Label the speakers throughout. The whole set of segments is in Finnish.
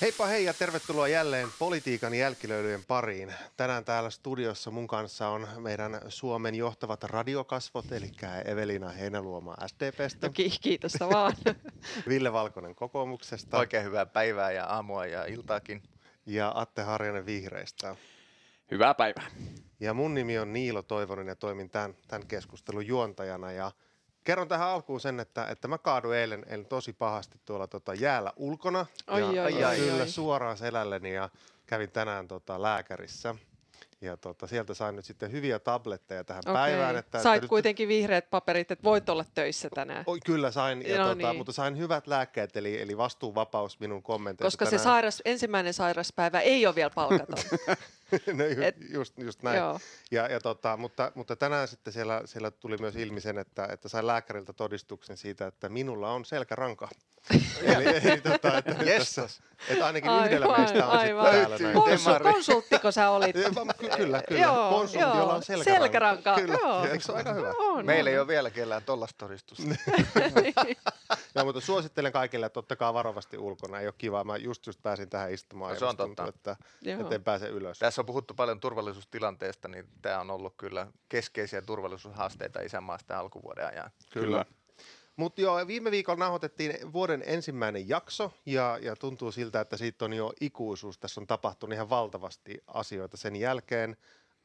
Speaker 1: Heippa hei ja tervetuloa jälleen politiikan jälkilöilyjen pariin. Tänään täällä studiossa mun kanssa on meidän Suomen johtavat radiokasvot, eli Evelina Heinäluoma SDPstä.
Speaker 2: No, kiitos vaan.
Speaker 1: Ville Valkonen kokoomuksesta.
Speaker 3: Oikein hyvää päivää ja aamua ja iltaakin.
Speaker 1: Ja Atte Harjanen Vihreistä.
Speaker 4: Hyvää päivää.
Speaker 1: Ja mun nimi on Niilo Toivonen ja toimin tämän, tämän keskustelun juontajana. Ja Kerron tähän alkuun sen, että, että mä kaaduin eilen, eilen tosi pahasti tuolla tota, jäällä ulkona.
Speaker 2: Oi,
Speaker 1: ja,
Speaker 2: oi,
Speaker 1: ja
Speaker 2: oi,
Speaker 1: kyllä
Speaker 2: oi.
Speaker 1: suoraan selälleni ja kävin tänään tota, lääkärissä. Ja tota, sieltä sain nyt sitten hyviä tabletteja tähän
Speaker 2: Okei.
Speaker 1: päivään. Että,
Speaker 2: Sait
Speaker 1: että nyt-
Speaker 2: kuitenkin vihreät paperit, että voit olla töissä tänään.
Speaker 1: Oi, kyllä sain, ja
Speaker 2: No
Speaker 1: tota,
Speaker 2: niin.
Speaker 1: mutta sain hyvät lääkkeet, eli, eli vastuuvapaus minun kommenteissa
Speaker 2: Koska se
Speaker 1: tänään.
Speaker 2: sairas, ensimmäinen sairaspäivä ei ole vielä palkaton.
Speaker 1: no, ju,
Speaker 2: Et-
Speaker 1: just, just näin.
Speaker 2: Joo.
Speaker 1: Ja, ja tota, mutta, mutta tänään sitten siellä, siellä tuli myös ilmi sen, että, että sain lääkäriltä todistuksen siitä, että minulla on selkäranka. eli, eli tota, että,
Speaker 3: Yes.
Speaker 1: tässä, että ainakin
Speaker 2: Aivan,
Speaker 1: yhdellä meistä on
Speaker 2: aivan.
Speaker 1: sitten täällä
Speaker 3: Löytyy.
Speaker 1: näin.
Speaker 2: Konsul, konsulttiko sä olit?
Speaker 1: Kyllä, kyllä.
Speaker 2: Joo,
Speaker 1: Konsultti,
Speaker 2: joo.
Speaker 1: jolla on selkäranka.
Speaker 2: Selkäranka,
Speaker 1: Kyllä.
Speaker 2: joo.
Speaker 1: Eikö se ole aika hyvä?
Speaker 2: On,
Speaker 3: Meillä ei
Speaker 2: on.
Speaker 3: ole vielä kellään tollasta todistusta.
Speaker 1: Joo, mutta suosittelen kaikille, että ottakaa varovasti ulkona. Ei ole kiva. Mä just, just pääsin tähän istumaan.
Speaker 3: No
Speaker 1: ja
Speaker 3: se on
Speaker 1: musta tuntuu,
Speaker 3: totta.
Speaker 1: Että, että en pääse ylös.
Speaker 3: Tässä on puhuttu paljon turvallisuustilanteesta, niin tämä on ollut kyllä keskeisiä turvallisuushaasteita isänmaasta alkuvuoden ajan.
Speaker 1: Kyllä. Mutta joo, viime viikolla nauhoitettiin vuoden ensimmäinen jakso ja, ja tuntuu siltä, että siitä on jo ikuisuus. Tässä on tapahtunut ihan valtavasti asioita sen jälkeen.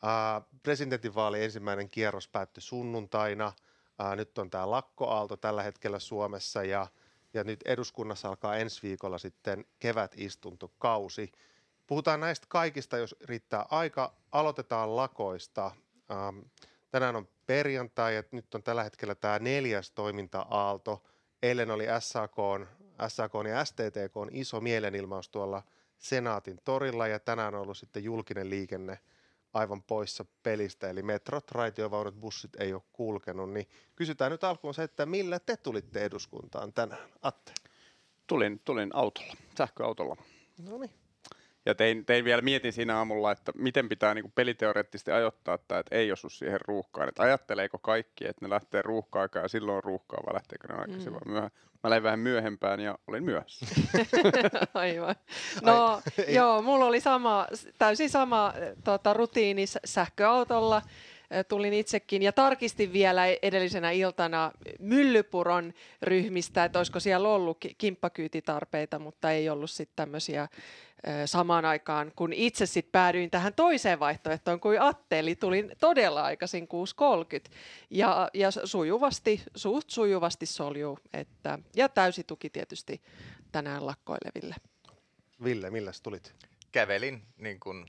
Speaker 1: Ää, presidentinvaali ensimmäinen kierros päättyi sunnuntaina. Ää, nyt on tämä lakkoaalto tällä hetkellä Suomessa ja, ja nyt eduskunnassa alkaa ensi viikolla sitten kevätistuntokausi. Puhutaan näistä kaikista, jos riittää aika. Aloitetaan lakoista. Ähm, tänään on perjantai ja nyt on tällä hetkellä tämä neljäs toiminta-aalto. Eilen oli SAK, SAK ja STTK on iso mielenilmaus tuolla Senaatin torilla ja tänään on ollut sitten julkinen liikenne aivan poissa pelistä, eli metrot, raitiovaunut, bussit ei ole kulkenut, niin kysytään nyt alkuun se, että millä te tulitte eduskuntaan tänään, Atte?
Speaker 4: Tulin, tulin autolla, sähköautolla.
Speaker 1: No niin.
Speaker 4: Ja tein, tein vielä mietin siinä aamulla, että miten pitää niin peliteoreettisesti ajoittaa, että, että ei osu siihen ruuhkaan. Että ajatteleeko kaikki, että ne lähtee ruuhka-aikaan ja silloin ruuhkaa, vai lähteekö ne aikaisin
Speaker 2: Mm.
Speaker 4: mm. myöhään. Mä lähdin vähän myöhempään ja olin myöhässä.
Speaker 2: Aivan. No joo, mulla oli sama, täysin sama tota, rutiini sähköautolla. Tulin itsekin ja tarkistin vielä edellisenä iltana Myllypuron ryhmistä, että olisiko siellä ollut ki- kimppakyytitarpeita, mutta ei ollut sitten tämmöisiä samaan aikaan, kun itse sitten päädyin tähän toiseen vaihtoehtoon kuin Atte, eli tulin todella aikaisin 6.30 ja, ja sujuvasti, suht sujuvasti soljuu, että, ja täysi tuki tietysti tänään lakkoileville.
Speaker 1: Ville, millä tulit?
Speaker 3: Kävelin, niin kuin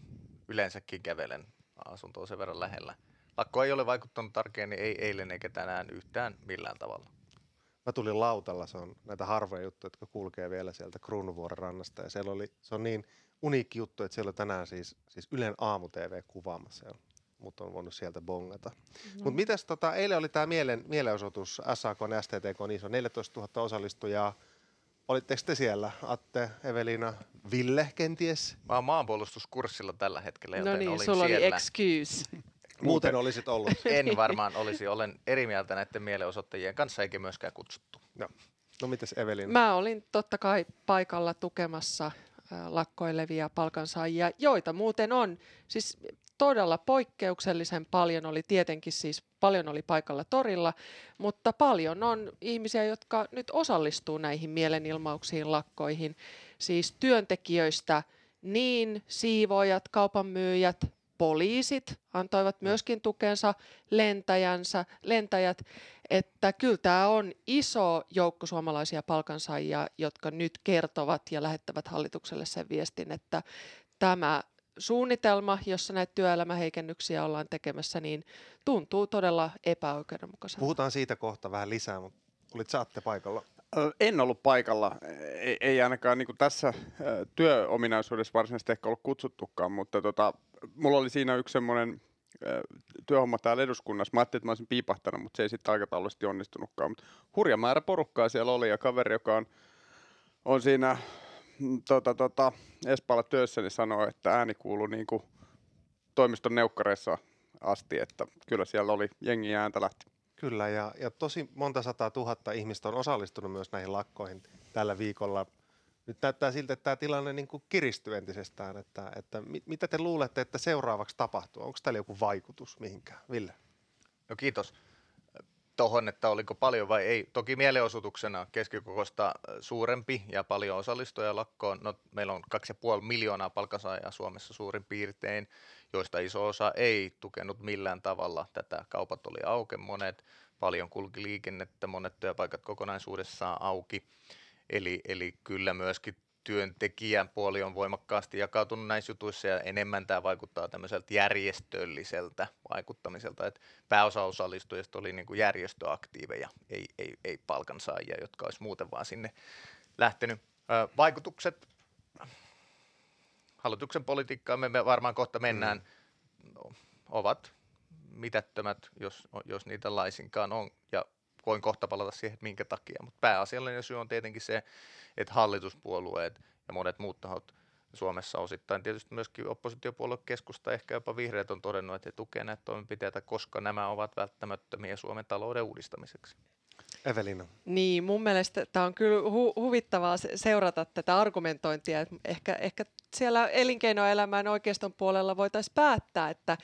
Speaker 3: yleensäkin kävelen. Asunto on sen verran lähellä. Lakko ei ole vaikuttanut arkeen, niin ei eilen eikä tänään yhtään millään tavalla.
Speaker 1: Mä tulin lautalla, se on näitä harvoja juttuja, jotka kulkee vielä sieltä Kruunuvuoren rannasta. Ja siellä oli, se on niin uniikki juttu, että siellä on tänään siis, siis Ylen aamu-tv kuvaamassa. Ja mut on voinut sieltä bongata. No. Mutta mitäs tota, eilen oli tämä mielen, mielenosoitus SAK ja STTK, niin se on 14 000 osallistujaa. Olitteko te siellä, Atte, Evelina, Ville kenties?
Speaker 3: Mä oon maanpuolustuskurssilla tällä hetkellä, joten
Speaker 2: No niin,
Speaker 3: olin
Speaker 2: sulla
Speaker 3: siellä.
Speaker 2: oli excuse.
Speaker 1: Muuten olisit ollut.
Speaker 3: En varmaan olisi, olen eri mieltä näiden mielenosoittajien kanssa, eikä myöskään kutsuttu.
Speaker 1: No, no mitäs Evelina?
Speaker 2: Mä olin totta kai paikalla tukemassa äh, lakkoilevia palkansaajia, joita muuten on. Siis todella poikkeuksellisen paljon oli tietenkin siis paljon oli paikalla torilla, mutta paljon on ihmisiä, jotka nyt osallistuu näihin mielenilmauksiin, lakkoihin. Siis työntekijöistä niin siivoojat, kaupanmyyjät, poliisit antoivat myöskin tukensa, lentäjänsä, lentäjät, että kyllä tämä on iso joukko suomalaisia palkansaajia, jotka nyt kertovat ja lähettävät hallitukselle sen viestin, että tämä suunnitelma, jossa näitä työelämäheikennyksiä ollaan tekemässä, niin tuntuu todella epäoikeudenmukaiselta.
Speaker 1: Puhutaan siitä kohta vähän lisää, mutta olit saatte paikalla.
Speaker 4: En ollut paikalla, ei, ei ainakaan niin tässä työominaisuudessa varsinaisesti ehkä ollut kutsuttukaan, mutta tota, mulla oli siinä yksi semmoinen työhomma täällä eduskunnassa. Mä ajattelin, että mä olisin piipahtanut, mutta se ei sitten aikataulullisesti onnistunutkaan. Mutta hurja määrä porukkaa siellä oli ja kaveri, joka on, on siinä mm, tota, tota, Espaalla työssä, niin sanoi, että ääni kuului niin kuin toimiston neukkareissa asti, että kyllä siellä oli jengi ääntä lähti.
Speaker 1: Kyllä, ja, ja tosi monta sataa tuhatta ihmistä on osallistunut myös näihin lakkoihin tällä viikolla. Nyt näyttää siltä, että tämä tilanne niin kuin kiristyy entisestään. Että, että mit, mitä te luulette, että seuraavaksi tapahtuu? Onko täällä joku vaikutus mihinkään? Ville?
Speaker 3: No kiitos tuohon, että oliko paljon vai ei. Toki mielenosoituksena keskikokosta suurempi ja paljon osallistujia lakkoon. No, meillä on 2,5 miljoonaa palkansaajaa Suomessa suurin piirtein, joista iso osa ei tukenut millään tavalla tätä. Kaupat oli auki, monet paljon kulki liikennettä, monet työpaikat kokonaisuudessaan auki. Eli, eli kyllä myöskin työntekijän puoli on voimakkaasti jakautunut näissä jutuissa ja enemmän tämä vaikuttaa tämmöiseltä järjestölliseltä vaikuttamiselta, että pääosa osallistujista oli niin kuin järjestöaktiiveja, ei, ei, ei palkansaajia, jotka olisi muuten vaan sinne lähtenyt. Vaikutukset hallituksen politiikkaan, me varmaan kohta mennään, mm. ovat mitättömät, jos, jos niitä laisinkaan on, ja voin kohta palata siihen, että minkä takia, mutta pääasiallinen syy on tietenkin se, että hallituspuolueet ja monet muut tahot Suomessa osittain, tietysti myöskin oppositiopuolue keskusta, ehkä jopa vihreät on todennut, että he tukevat näitä toimenpiteitä, koska nämä ovat välttämättömiä Suomen talouden uudistamiseksi.
Speaker 1: Evelina.
Speaker 2: Niin, mun mielestä tämä on kyllä hu- huvittavaa seurata tätä argumentointia. Ehkä, ehkä siellä elinkeinoelämän oikeiston puolella voitaisiin päättää, että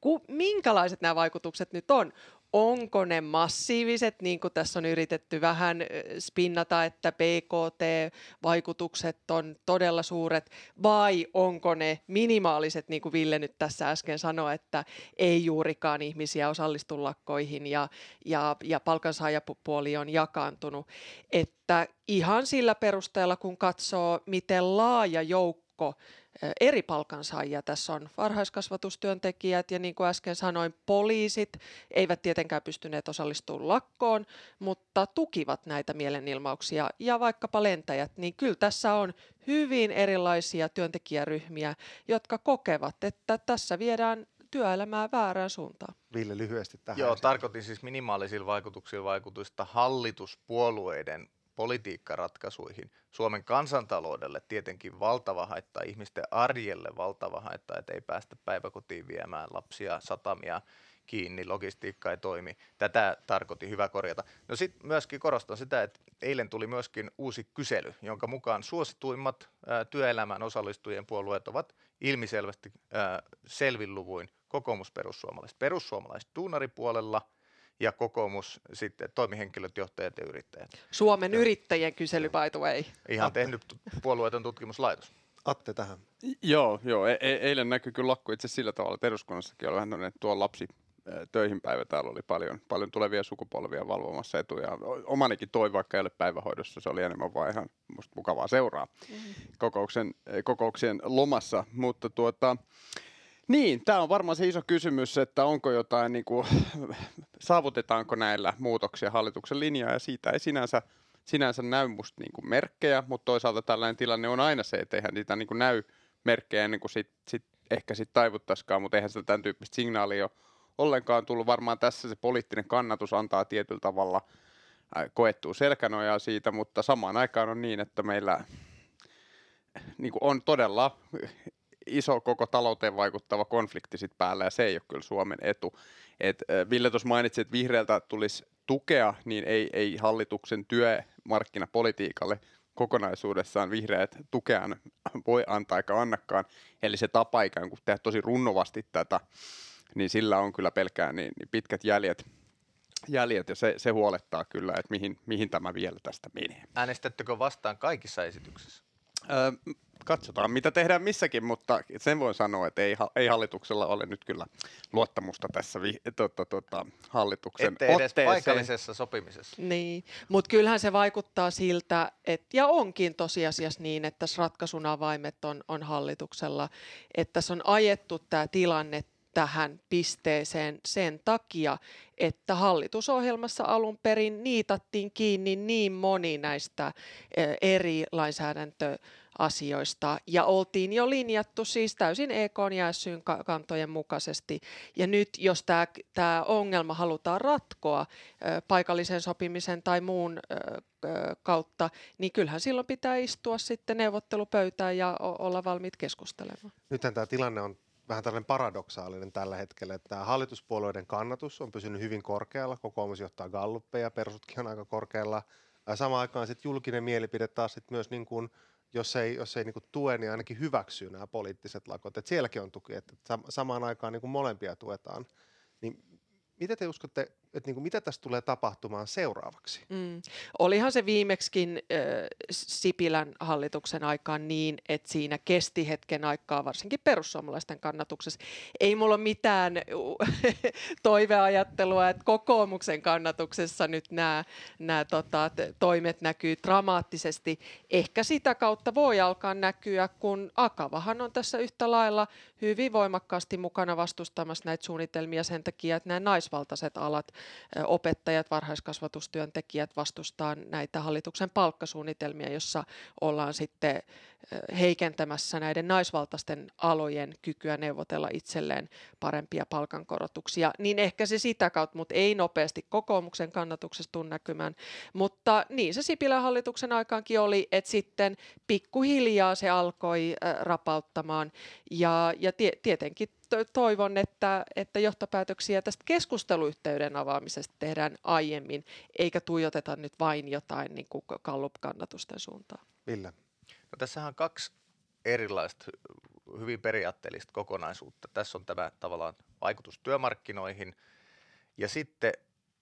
Speaker 2: ku, minkälaiset nämä vaikutukset nyt on onko ne massiiviset, niin kuin tässä on yritetty vähän spinnata, että PKT-vaikutukset on todella suuret, vai onko ne minimaaliset, niin kuin Ville nyt tässä äsken sanoi, että ei juurikaan ihmisiä osallistu lakkoihin ja, ja, ja palkansaajapuoli on jakaantunut. Että ihan sillä perusteella, kun katsoo, miten laaja joukko eri palkansaajia. Tässä on varhaiskasvatustyöntekijät ja niin kuin äsken sanoin, poliisit eivät tietenkään pystyneet osallistumaan lakkoon, mutta tukivat näitä mielenilmauksia ja vaikkapa lentäjät, niin kyllä tässä on hyvin erilaisia työntekijäryhmiä, jotka kokevat, että tässä viedään työelämää väärään suuntaan.
Speaker 1: Ville, lyhyesti tähän.
Speaker 3: Joo, tarkoitin siis minimaalisilla vaikutuksilla vaikutusta hallituspuolueiden politiikkaratkaisuihin. Suomen kansantaloudelle tietenkin valtava haitta, ihmisten arjelle valtava haitta, että ei päästä päiväkotiin viemään lapsia satamia kiinni, logistiikka ei toimi. Tätä tarkoitti hyvä korjata. No sitten myöskin korostan sitä, että eilen tuli myöskin uusi kysely, jonka mukaan suosituimmat ää, työelämän osallistujien puolueet ovat ilmiselvästi ää, selvin luvuin kokoomusperussuomalaiset. Perussuomalaiset duunaripuolella – ja kokoomus sitten toimihenkilöt, johtajat ja yrittäjät.
Speaker 2: Suomen ja. yrittäjien kysely, by the way.
Speaker 3: Ihan Atte. tehnyt puolueeton tutkimuslaitos.
Speaker 1: Atte tähän.
Speaker 4: Joo, joo. E- e- eilen näkyi kyllä lakko itse sillä tavalla, että eduskunnassakin oli vähän että tuo lapsi töihin päivä täällä oli paljon, paljon tulevia sukupolvia valvomassa etuja. Omanikin toi, vaikka ei ole päivähoidossa, se oli enemmän vaan ihan musta mukavaa seuraa mm-hmm. kokouksen, kokouksien lomassa. Mutta tuota, niin, tämä on varmaan se iso kysymys, että onko jotain, niin kuin, saavutetaanko näillä muutoksia hallituksen linjaa, ja siitä ei sinänsä, sinänsä näy musta niin kuin merkkejä, mutta toisaalta tällainen tilanne on aina se, että eihän niitä niin kuin näy merkkejä ennen kuin sit, sit ehkä sitten taivuttaisikaan, mutta eihän sitä tämän tyyppistä signaalia ole ollenkaan tullut. Varmaan tässä se poliittinen kannatus antaa tietyllä tavalla koettua selkänojaa siitä, mutta samaan aikaan on niin, että meillä niin kuin on todella iso koko talouteen vaikuttava konflikti sit päällä ja se ei ole kyllä Suomen etu. Et, Ville tuossa mainitsi, että vihreältä tulisi tukea, niin ei, ei hallituksen työmarkkinapolitiikalle kokonaisuudessaan vihreät tukeaan voi antaa eikä annakaan. Eli se tapa ikään kuin tehdä tosi runnovasti tätä, niin sillä on kyllä pelkään niin, niin pitkät jäljet, jäljet ja se, se huolettaa kyllä, että mihin, mihin tämä vielä tästä menee.
Speaker 3: Äänestättekö vastaan kaikissa esityksissä?
Speaker 4: Öö, katsotaan mitä tehdään missäkin, mutta sen voin sanoa, että ei, ei hallituksella ole nyt kyllä luottamusta tässä vi, to, to, to, to, hallituksen
Speaker 3: Ette edes otteeseen. paikallisessa sopimisessa.
Speaker 2: Niin, mutta kyllähän se vaikuttaa siltä, että, ja onkin tosiasiassa niin, että tässä ratkaisun avaimet on, on hallituksella, että tässä on ajettu tämä tilanne tähän pisteeseen sen takia, että hallitusohjelmassa alun perin niitattiin kiinni niin moni näistä eri lainsäädäntö asioista ja oltiin jo linjattu siis täysin EK ja SYn kantojen mukaisesti. Ja nyt jos tämä, tämä ongelma halutaan ratkoa ö, paikallisen sopimisen tai muun ö, kautta, niin kyllähän silloin pitää istua sitten neuvottelupöytään ja olla valmiit keskustelemaan.
Speaker 1: Nythän tämä tilanne on vähän tällainen paradoksaalinen tällä hetkellä, että hallituspuolueiden kannatus on pysynyt hyvin korkealla, kokoomus johtaa galluppeja, persutkin on aika korkealla, Samaan aikaan sitten julkinen mielipide taas sit myös niin kuin, jos ei, jos ei niin kuin tue, niin ainakin hyväksyy nämä poliittiset lakot. Et sielläkin on tuki, että samaan aikaan niin molempia tuetaan. Niin mitä te uskotte, että niin kuin, mitä tässä tulee tapahtumaan seuraavaksi? Mm.
Speaker 2: Olihan se viimeksikin äh, Sipilän hallituksen aikaan niin, että siinä kesti hetken aikaa, varsinkin perussuomalaisten kannatuksessa. Ei mulla ole mitään toiveajattelua, että kokoomuksen kannatuksessa nyt nämä, nämä tota, toimet näkyy dramaattisesti. Ehkä sitä kautta voi alkaa näkyä, kun Akavahan on tässä yhtä lailla hyvin voimakkaasti mukana vastustamassa näitä suunnitelmia sen takia, että nämä naisvaltaiset alat opettajat, varhaiskasvatustyöntekijät vastustaa näitä hallituksen palkkasuunnitelmia, jossa ollaan sitten heikentämässä näiden naisvaltaisten alojen kykyä neuvotella itselleen parempia palkankorotuksia, niin ehkä se sitä kautta, mutta ei nopeasti kokoomuksen kannatuksessa tule näkymään. Mutta niin se Sipilän hallituksen aikaankin oli, että sitten pikkuhiljaa se alkoi rapauttamaan ja, ja tie, tietenkin toivon, että, että johtopäätöksiä tästä keskusteluyhteyden avaamisesta tehdään aiemmin, eikä tuijoteta nyt vain jotain niin kuin Gallup-kannatusten suuntaan.
Speaker 1: Ville.
Speaker 3: No, tässä on kaksi erilaista hyvin periaatteellista kokonaisuutta. Tässä on tämä tavallaan vaikutus työmarkkinoihin ja sitten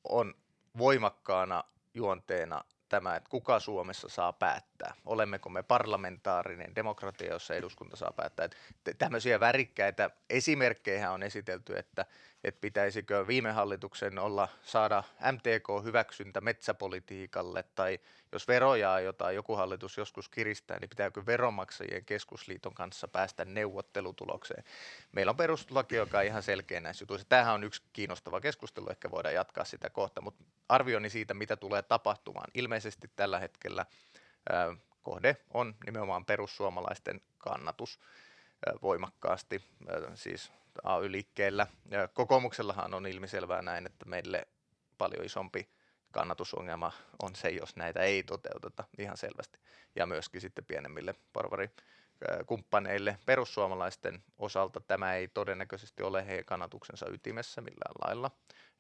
Speaker 3: on voimakkaana juonteena tämä, että kuka Suomessa saa päättää. Olemmeko me parlamentaarinen demokratia, jossa eduskunta saa päättää. Että tämmöisiä värikkäitä esimerkkejä on esitelty, että että pitäisikö viime hallituksen olla saada MTK-hyväksyntä metsäpolitiikalle, tai jos veroja jotain joku hallitus joskus kiristää, niin pitääkö veronmaksajien keskusliiton kanssa päästä neuvottelutulokseen. Meillä on perustuslaki, joka on ihan selkeä näissä jutuissa. Tämähän on yksi kiinnostava keskustelu, ehkä voidaan jatkaa sitä kohta, mutta arvioni siitä, mitä tulee tapahtumaan. Ilmeisesti tällä hetkellä äh, kohde on nimenomaan perussuomalaisten kannatus voimakkaasti, siis AY-liikkeellä. Ja kokoomuksellahan on ilmiselvää näin, että meille paljon isompi kannatusongelma on se, jos näitä ei toteuteta ihan selvästi. Ja myöskin sitten pienemmille porvarikumppaneille perussuomalaisten osalta tämä ei todennäköisesti ole heidän kannatuksensa ytimessä millään lailla,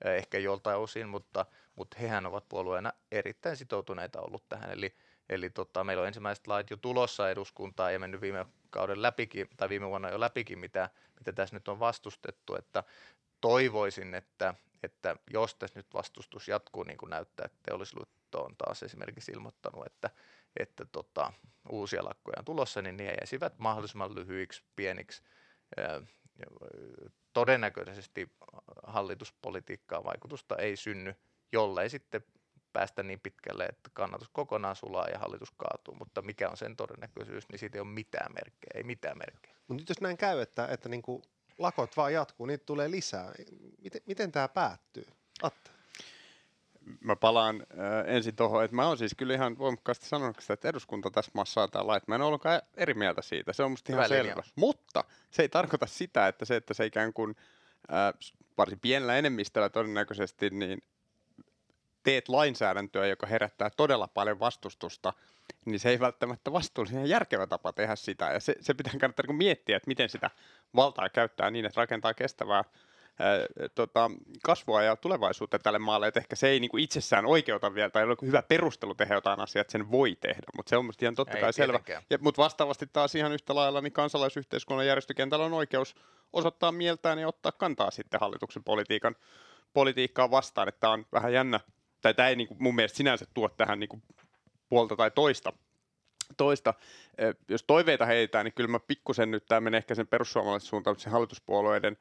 Speaker 3: ehkä joltain osin, mutta, mutta hehän ovat puolueena erittäin sitoutuneita ollut tähän. Eli, eli tota, meillä on ensimmäiset lait jo tulossa eduskuntaa ja mennyt viime kauden läpikin, tai viime vuonna jo läpikin, mitä, mitä tässä nyt on vastustettu, että toivoisin, että, että jos tässä nyt vastustus jatkuu, niin kuin näyttää, että teollisuusliitto on taas esimerkiksi ilmoittanut, että, että tota, uusia lakkoja on tulossa, niin ne jäisivät mahdollisimman lyhyiksi, pieniksi. Todennäköisesti hallituspolitiikkaa vaikutusta ei synny, jollei sitten päästä niin pitkälle, että kannatus kokonaan sulaa ja hallitus kaatuu, mutta mikä on sen todennäköisyys, niin siitä ei ole mitään merkkejä, ei mitään merkkejä.
Speaker 1: Mutta nyt jos näin käy, että, että niin kuin lakot vaan jatkuu, niitä tulee lisää, miten, miten tämä päättyy? Atta.
Speaker 4: Mä palaan äh, ensin tuohon, että mä oon siis kyllä ihan voimakkaasti sanonut sitä, että eduskunta tässä maassa saa tämä lait. Mä en ollutkaan eri mieltä siitä, se on musta ihan selvä. Mutta se ei tarkoita sitä, että se, että se ikään kuin äh, varsin pienellä enemmistöllä todennäköisesti, niin teet lainsäädäntöä, joka herättää todella paljon vastustusta, niin se ei välttämättä vastuullinen järkevä tapa tehdä sitä. Ja se, se pitää kannattaa niin miettiä, että miten sitä valtaa käyttää niin, että rakentaa kestävää ää, tota, kasvua ja tulevaisuutta tälle maalle, että ehkä se ei niin kuin itsessään oikeuta vielä, tai ole hyvä perustelu tehdä jotain asiaa, että sen voi tehdä, mutta se on minusta ihan totta ei, kai selvä. Ja, mutta vastaavasti taas ihan yhtä lailla, niin kansalaisyhteiskunnan järjestökentällä on oikeus osoittaa mieltään ja ottaa kantaa sitten hallituksen politiikan, politiikkaa vastaan, että tämä on vähän jännä tai tämä ei niin kuin mun mielestä sinänsä tuo tähän niin kuin puolta tai toista. toista. Jos toiveita heitetään, niin kyllä mä pikkusen nyt, tämä menee ehkä sen perussuomalaisen suuntaan, sen hallituspuolueiden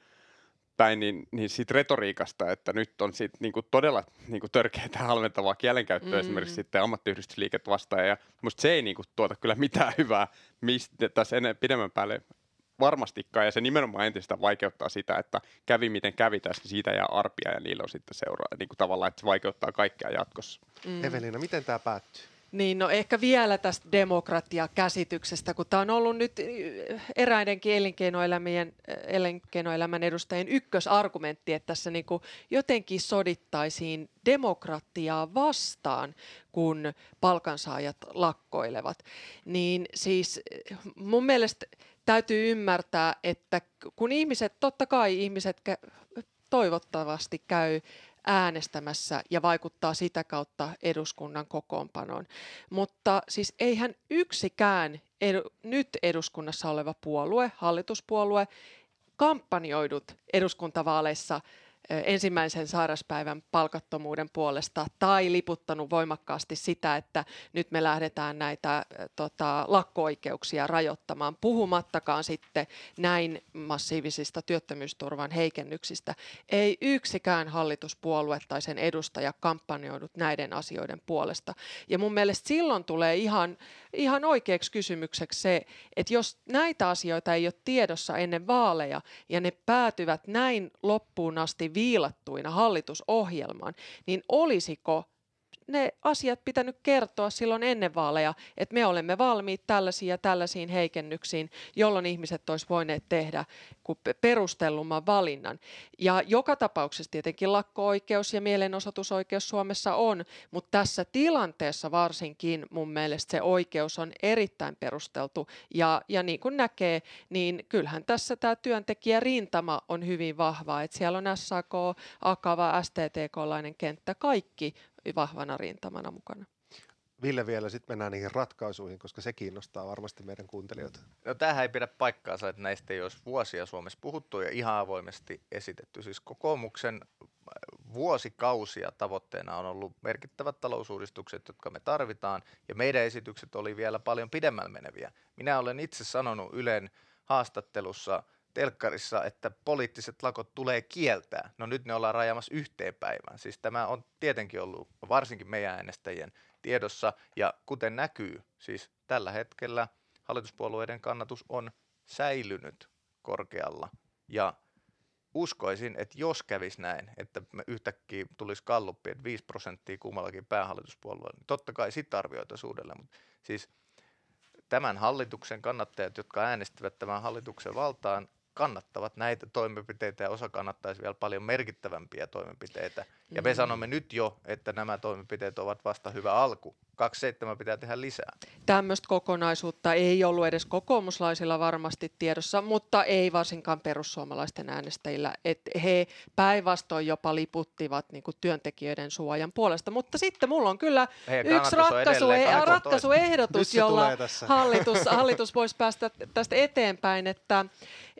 Speaker 4: päin, niin, niin siitä retoriikasta, että nyt on siitä niin kuin todella niin kuin törkeää halventavaa kielenkäyttöä mm-hmm. esimerkiksi sitten ammattiyhdistysliiket vastaan, ja musta se ei niin kuin tuota kyllä mitään hyvää mistä, tässä ennen, pidemmän päälle varmastikaan, ja se nimenomaan entistä vaikeuttaa sitä, että kävi miten kävi tässä, niin siitä ja arpia, ja niillä on sitten seuraa, niin kuin tavallaan, että se vaikeuttaa kaikkea jatkossa.
Speaker 1: Mm. Evelina, miten tämä päättyy?
Speaker 2: Niin, no ehkä vielä tästä demokratiakäsityksestä, kun tämä on ollut nyt eräidenkin elinkeinoelämän, elinkeinoelämän edustajien ykkösargumentti, että tässä niin kuin jotenkin sodittaisiin demokratiaa vastaan, kun palkansaajat lakkoilevat. Niin siis mun mielestä täytyy ymmärtää, että kun ihmiset, totta kai ihmiset toivottavasti käy äänestämässä ja vaikuttaa sitä kautta eduskunnan kokoonpanoon. Mutta siis eihän yksikään edu, nyt eduskunnassa oleva puolue, hallituspuolue, kampanjoidut eduskuntavaaleissa ensimmäisen sairaspäivän palkattomuuden puolesta tai liputtanut voimakkaasti sitä, että nyt me lähdetään näitä tota, lakko-oikeuksia rajoittamaan, puhumattakaan sitten näin massiivisista työttömyysturvan heikennyksistä. Ei yksikään hallituspuolue tai sen edustaja kampanjoidut näiden asioiden puolesta. Ja mun mielestä silloin tulee ihan, ihan oikeaksi kysymykseksi se, että jos näitä asioita ei ole tiedossa ennen vaaleja ja ne päätyvät näin loppuun asti viilattuina hallitusohjelmaan, niin olisiko ne asiat pitänyt kertoa silloin ennen vaaleja, että me olemme valmiit tällaisiin ja tällaisiin heikennyksiin, jolloin ihmiset olisi voineet tehdä perustellumman valinnan. Ja joka tapauksessa tietenkin lakko-oikeus ja mielenosoitusoikeus Suomessa on, mutta tässä tilanteessa varsinkin mun mielestä se oikeus on erittäin perusteltu. Ja, ja niin kuin näkee, niin kyllähän tässä tämä työntekijärintama on hyvin vahva, että siellä on SAK, Akava, STTK-lainen kenttä, kaikki vahvana rintamana mukana.
Speaker 1: Ville vielä, sitten mennään niihin ratkaisuihin, koska se kiinnostaa varmasti meidän kuuntelijoita.
Speaker 3: No tämähän ei pidä paikkaansa, että näistä ei olisi vuosia Suomessa puhuttu ja ihan avoimesti esitetty. Siis kokoomuksen äh, vuosikausia tavoitteena on ollut merkittävät talousuudistukset, jotka me tarvitaan, ja meidän esitykset oli vielä paljon pidemmällä meneviä. Minä olen itse sanonut Ylen haastattelussa telkkarissa, että poliittiset lakot tulee kieltää. No nyt ne ollaan rajamassa yhteen päivään. Siis tämä on tietenkin ollut varsinkin meidän äänestäjien tiedossa. Ja kuten näkyy, siis tällä hetkellä hallituspuolueiden kannatus on säilynyt korkealla. Ja uskoisin, että jos kävisi näin, että me yhtäkkiä tulisi kalluppi, että 5 prosenttia kummallakin päähallituspuolueella, niin totta kai sitten arvioitaisiin uudelleen. Mutta siis tämän hallituksen kannattajat, jotka äänestivät tämän hallituksen valtaan, kannattavat näitä toimenpiteitä ja osa kannattaisi vielä paljon merkittävämpiä toimenpiteitä. Ja me mm. sanomme nyt jo, että nämä toimenpiteet ovat vasta hyvä alku. 27 pitää tehdä lisää.
Speaker 2: Tämmöistä kokonaisuutta ei ollut edes kokoomuslaisilla varmasti tiedossa, mutta ei varsinkaan perussuomalaisten äänestäjillä. että he päinvastoin jopa liputtivat niin kuin työntekijöiden suojan puolesta. Mutta sitten mulla on kyllä Heidän yksi ratkaisu, ratkaisuehdotus, jolla hallitus, hallitus voisi päästä tästä eteenpäin. Että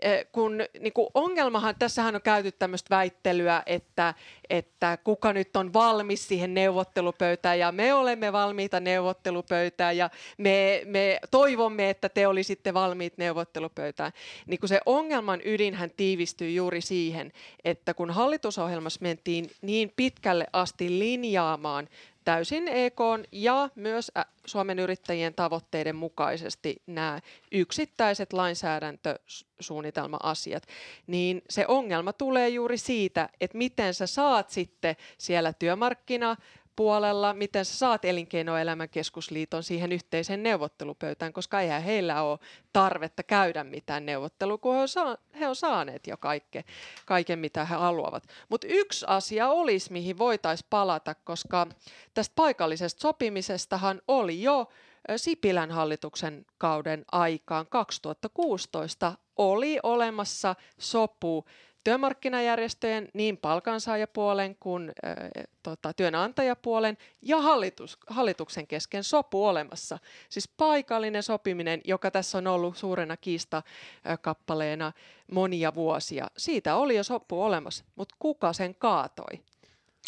Speaker 2: e, kun niin kuin ongelmahan, tässähän on käyty tämmöistä väittelyä, että, että kuka nyt on valmis siihen neuvottelupöytään ja me olemme valmiita neuvottelupöytään ja me, me toivomme, että te olisitte valmiit neuvottelupöytään. Niin kun se ongelman ydinhän tiivistyy juuri siihen, että kun hallitusohjelmassa mentiin niin pitkälle asti linjaamaan täysin EK ja myös Suomen yrittäjien tavoitteiden mukaisesti nämä yksittäiset lainsäädäntösuunnitelma-asiat, niin se ongelma tulee juuri siitä, että miten sä saat sitten siellä työmarkkina puolella, miten sä saat elinkeinoelämän keskusliiton siihen yhteiseen neuvottelupöytään, koska eihän heillä ole tarvetta käydä mitään neuvottelua, kun he on, saa, he on saaneet jo kaikke, kaiken, mitä he haluavat. Mutta yksi asia olisi, mihin voitaisiin palata, koska tästä paikallisesta sopimisestahan oli jo Sipilän hallituksen kauden aikaan 2016 oli olemassa sopu työmarkkinajärjestöjen niin palkansaajapuolen kuin ä, tota, työnantajapuolen ja hallitus, hallituksen kesken sopu olemassa. Siis paikallinen sopiminen, joka tässä on ollut suurena kiistakappaleena monia vuosia. Siitä oli jo sopu olemassa, mutta kuka sen kaatoi?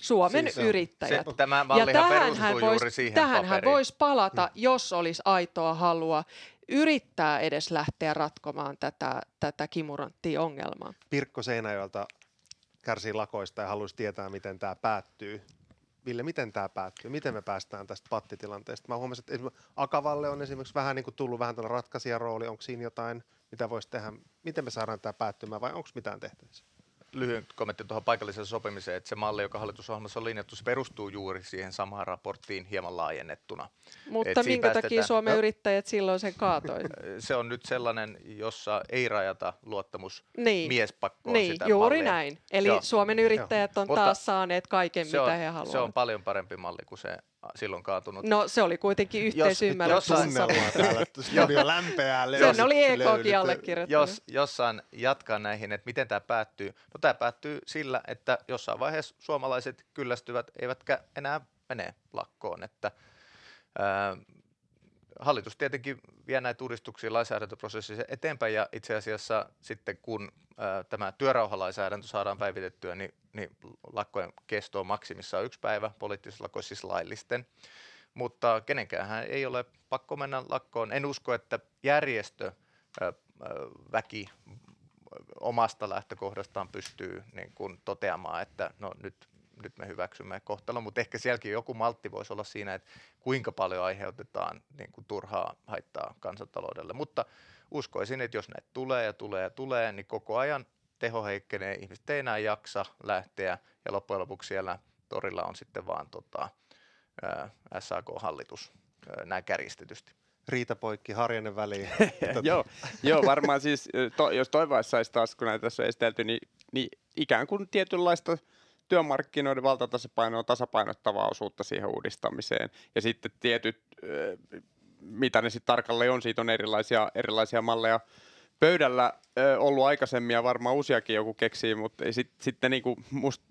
Speaker 2: Suomen siis yrittäjät.
Speaker 3: Se, tämä ja tähän voisi
Speaker 2: tähän voisi palata, hmm. jos olisi aitoa halua yrittää edes lähteä ratkomaan tätä, tätä kimuranttia ongelmaa.
Speaker 1: Pirkko Seinäjoelta kärsii lakoista ja haluaisi tietää, miten tämä päättyy. Ville, miten tämä päättyy? Miten me päästään tästä pattitilanteesta? Mä huomasin, että Akavalle on esimerkiksi vähän niin kuin tullut vähän tällainen ratkaisijarooli. Onko siinä jotain, mitä voisi tehdä? Miten me saadaan tämä päättymään vai onko mitään tehtävissä?
Speaker 3: Lyhyen kommentti tuohon paikalliseen sopimiseen, että se malli, joka hallitusohjelmassa on linjattu, se perustuu juuri siihen samaan raporttiin hieman laajennettuna.
Speaker 2: Mutta Et minkä takia Suomen no, yrittäjät silloin sen kaatoi?
Speaker 3: Se on nyt sellainen, jossa ei rajata luottamus niin. miespakkoon
Speaker 2: niin,
Speaker 3: sitä
Speaker 2: juuri
Speaker 3: mallia.
Speaker 2: näin. Eli Joo. Suomen yrittäjät on Joo. taas saaneet kaiken, mitä
Speaker 3: on,
Speaker 2: he haluavat.
Speaker 3: Se on paljon parempi malli kuin se silloin kaatunut.
Speaker 2: No se oli kuitenkin yhteisymmärryksessä.
Speaker 3: jossain-
Speaker 1: Tunnelmaa täällä, studio lämpeää.
Speaker 2: Sen oli EKkin allekirjoittanut.
Speaker 3: Jos jossain jatkaa näihin, että miten tämä päättyy. No tämä päättyy sillä, että jossain vaiheessa suomalaiset kyllästyvät, eivätkä enää mene lakkoon. Että, ää, hallitus tietenkin vie näitä uudistuksia lainsäädäntöprosessissa eteenpäin ja itse asiassa sitten kun ää, tämä työrauhalainsäädäntö saadaan päivitettyä, niin, niin lakkojen kesto on maksimissaan yksi päivä, poliittisissa lakoissa siis laillisten. Mutta kenenkään ei ole pakko mennä lakkoon. En usko, että järjestö ää, väki omasta lähtökohdastaan pystyy niin kuin toteamaan, että no nyt, nyt me hyväksymme kohtalon, mutta ehkä sielläkin joku maltti voisi olla siinä, että kuinka paljon aiheutetaan niin kuin turhaa haittaa kansantaloudelle. Mutta uskoisin, että jos näitä tulee ja tulee ja tulee, niin koko ajan teho heikkenee, ihmiset ei enää jaksa lähteä ja loppujen lopuksi siellä torilla on sitten vaan tota, ää, SAK-hallitus ää, näin kärjistetysti.
Speaker 1: Riita poikki, Harjanne väliin.
Speaker 4: joo, joo, varmaan siis, to, jos toivoisi saisi taas, kun näitä tässä on esitelty, niin, niin ikään kuin tietynlaista työmarkkinoiden valtatasapainoa tasapainottavaa osuutta siihen uudistamiseen. Ja sitten tietyt, mitä ne sitten tarkalleen on, siitä on erilaisia, erilaisia malleja pöydällä ollut aikaisemmin ja varmaan uusiakin joku keksii, mutta sit, sitten niinku musta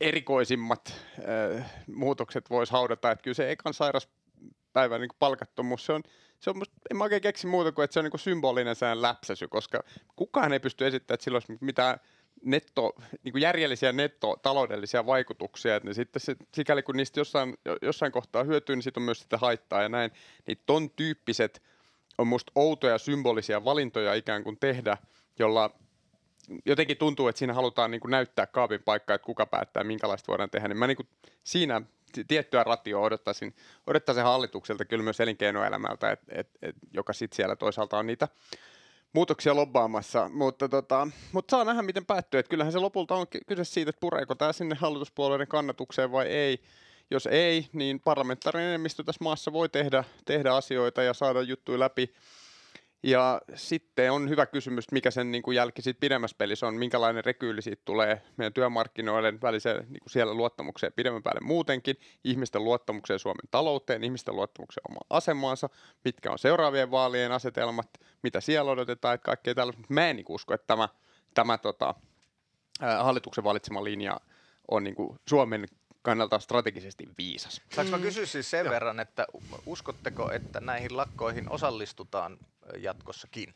Speaker 4: erikoisimmat ö, muutokset voisi haudata, että kyllä se ekan sairaspäivän niin palkattomuus, se on, se on musta, en mä oikein keksi muuta kuin, että se on niin symbolinen sään läpsäsy, koska kukaan ei pysty esittämään, että sillä olisi mitään netto, niin kuin järjellisiä nettotaloudellisia vaikutuksia, että ne sitten se, sikäli kun niistä jossain, jossain kohtaa hyötyy, niin siitä on myös sitä haittaa ja näin, niin ton tyyppiset on musta outoja symbolisia valintoja ikään kuin tehdä, jolla jotenkin tuntuu, että siinä halutaan niin kuin näyttää kaapin paikkaa, että kuka päättää, minkälaista voidaan tehdä, niin mä niin kuin siinä tiettyä ratioa odottaisin, odottaisin hallitukselta kyllä myös elinkeinoelämältä, et, et, et, joka sitten siellä toisaalta on niitä muutoksia lobbaamassa, mutta, tota, mutta saa nähdä miten päättyy, että kyllähän se lopulta on kyse siitä, että pureeko tämä sinne hallituspuolueiden kannatukseen vai ei. Jos ei, niin parlamentaarinen enemmistö tässä maassa voi tehdä, tehdä asioita ja saada juttuja läpi. Ja sitten on hyvä kysymys, mikä sen niin kuin jälki siitä pidemmässä pelissä on, minkälainen rekyyli siitä tulee meidän työmarkkinoiden väliseen niin kuin siellä luottamukseen pidemmän päälle muutenkin, ihmisten luottamukseen Suomen talouteen, ihmisten luottamukseen omaan asemaansa, mitkä on seuraavien vaalien asetelmat, mitä siellä odotetaan, että kaikkea tällaista. Mä en niin kuin usko, että tämä, tämä tota, hallituksen valitsema linja on niin kuin Suomen kannalta strategisesti viisas.
Speaker 3: Saanko mä kysyä siis sen verran, että uskotteko, että näihin lakkoihin osallistutaan jatkossakin?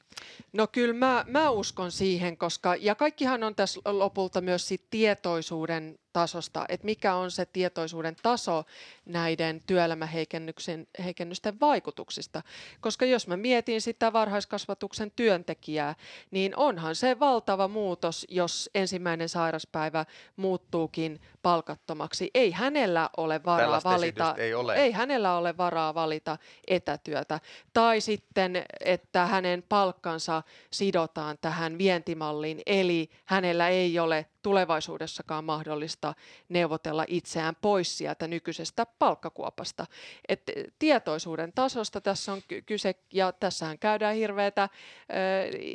Speaker 2: No kyllä mä, mä uskon siihen, koska ja kaikkihan on tässä lopulta myös sit tietoisuuden tasosta, että mikä on se tietoisuuden taso näiden työelämäheikennysten vaikutuksista. Koska jos mä mietin sitä varhaiskasvatuksen työntekijää, niin onhan se valtava muutos, jos ensimmäinen sairaspäivä muuttuukin palkattomaksi. Ei hänellä ole varaa
Speaker 3: Tällaista
Speaker 2: valita,
Speaker 3: ei ole.
Speaker 2: ei hänellä ole varaa valita etätyötä. Tai sitten, että hänen palkkansa sidotaan tähän vientimalliin, eli hänellä ei ole tulevaisuudessakaan mahdollista neuvotella itseään pois sieltä nykyisestä palkkakuopasta. Et tietoisuuden tasosta tässä on ky- kyse, ja tässähän käydään hirveätä äh,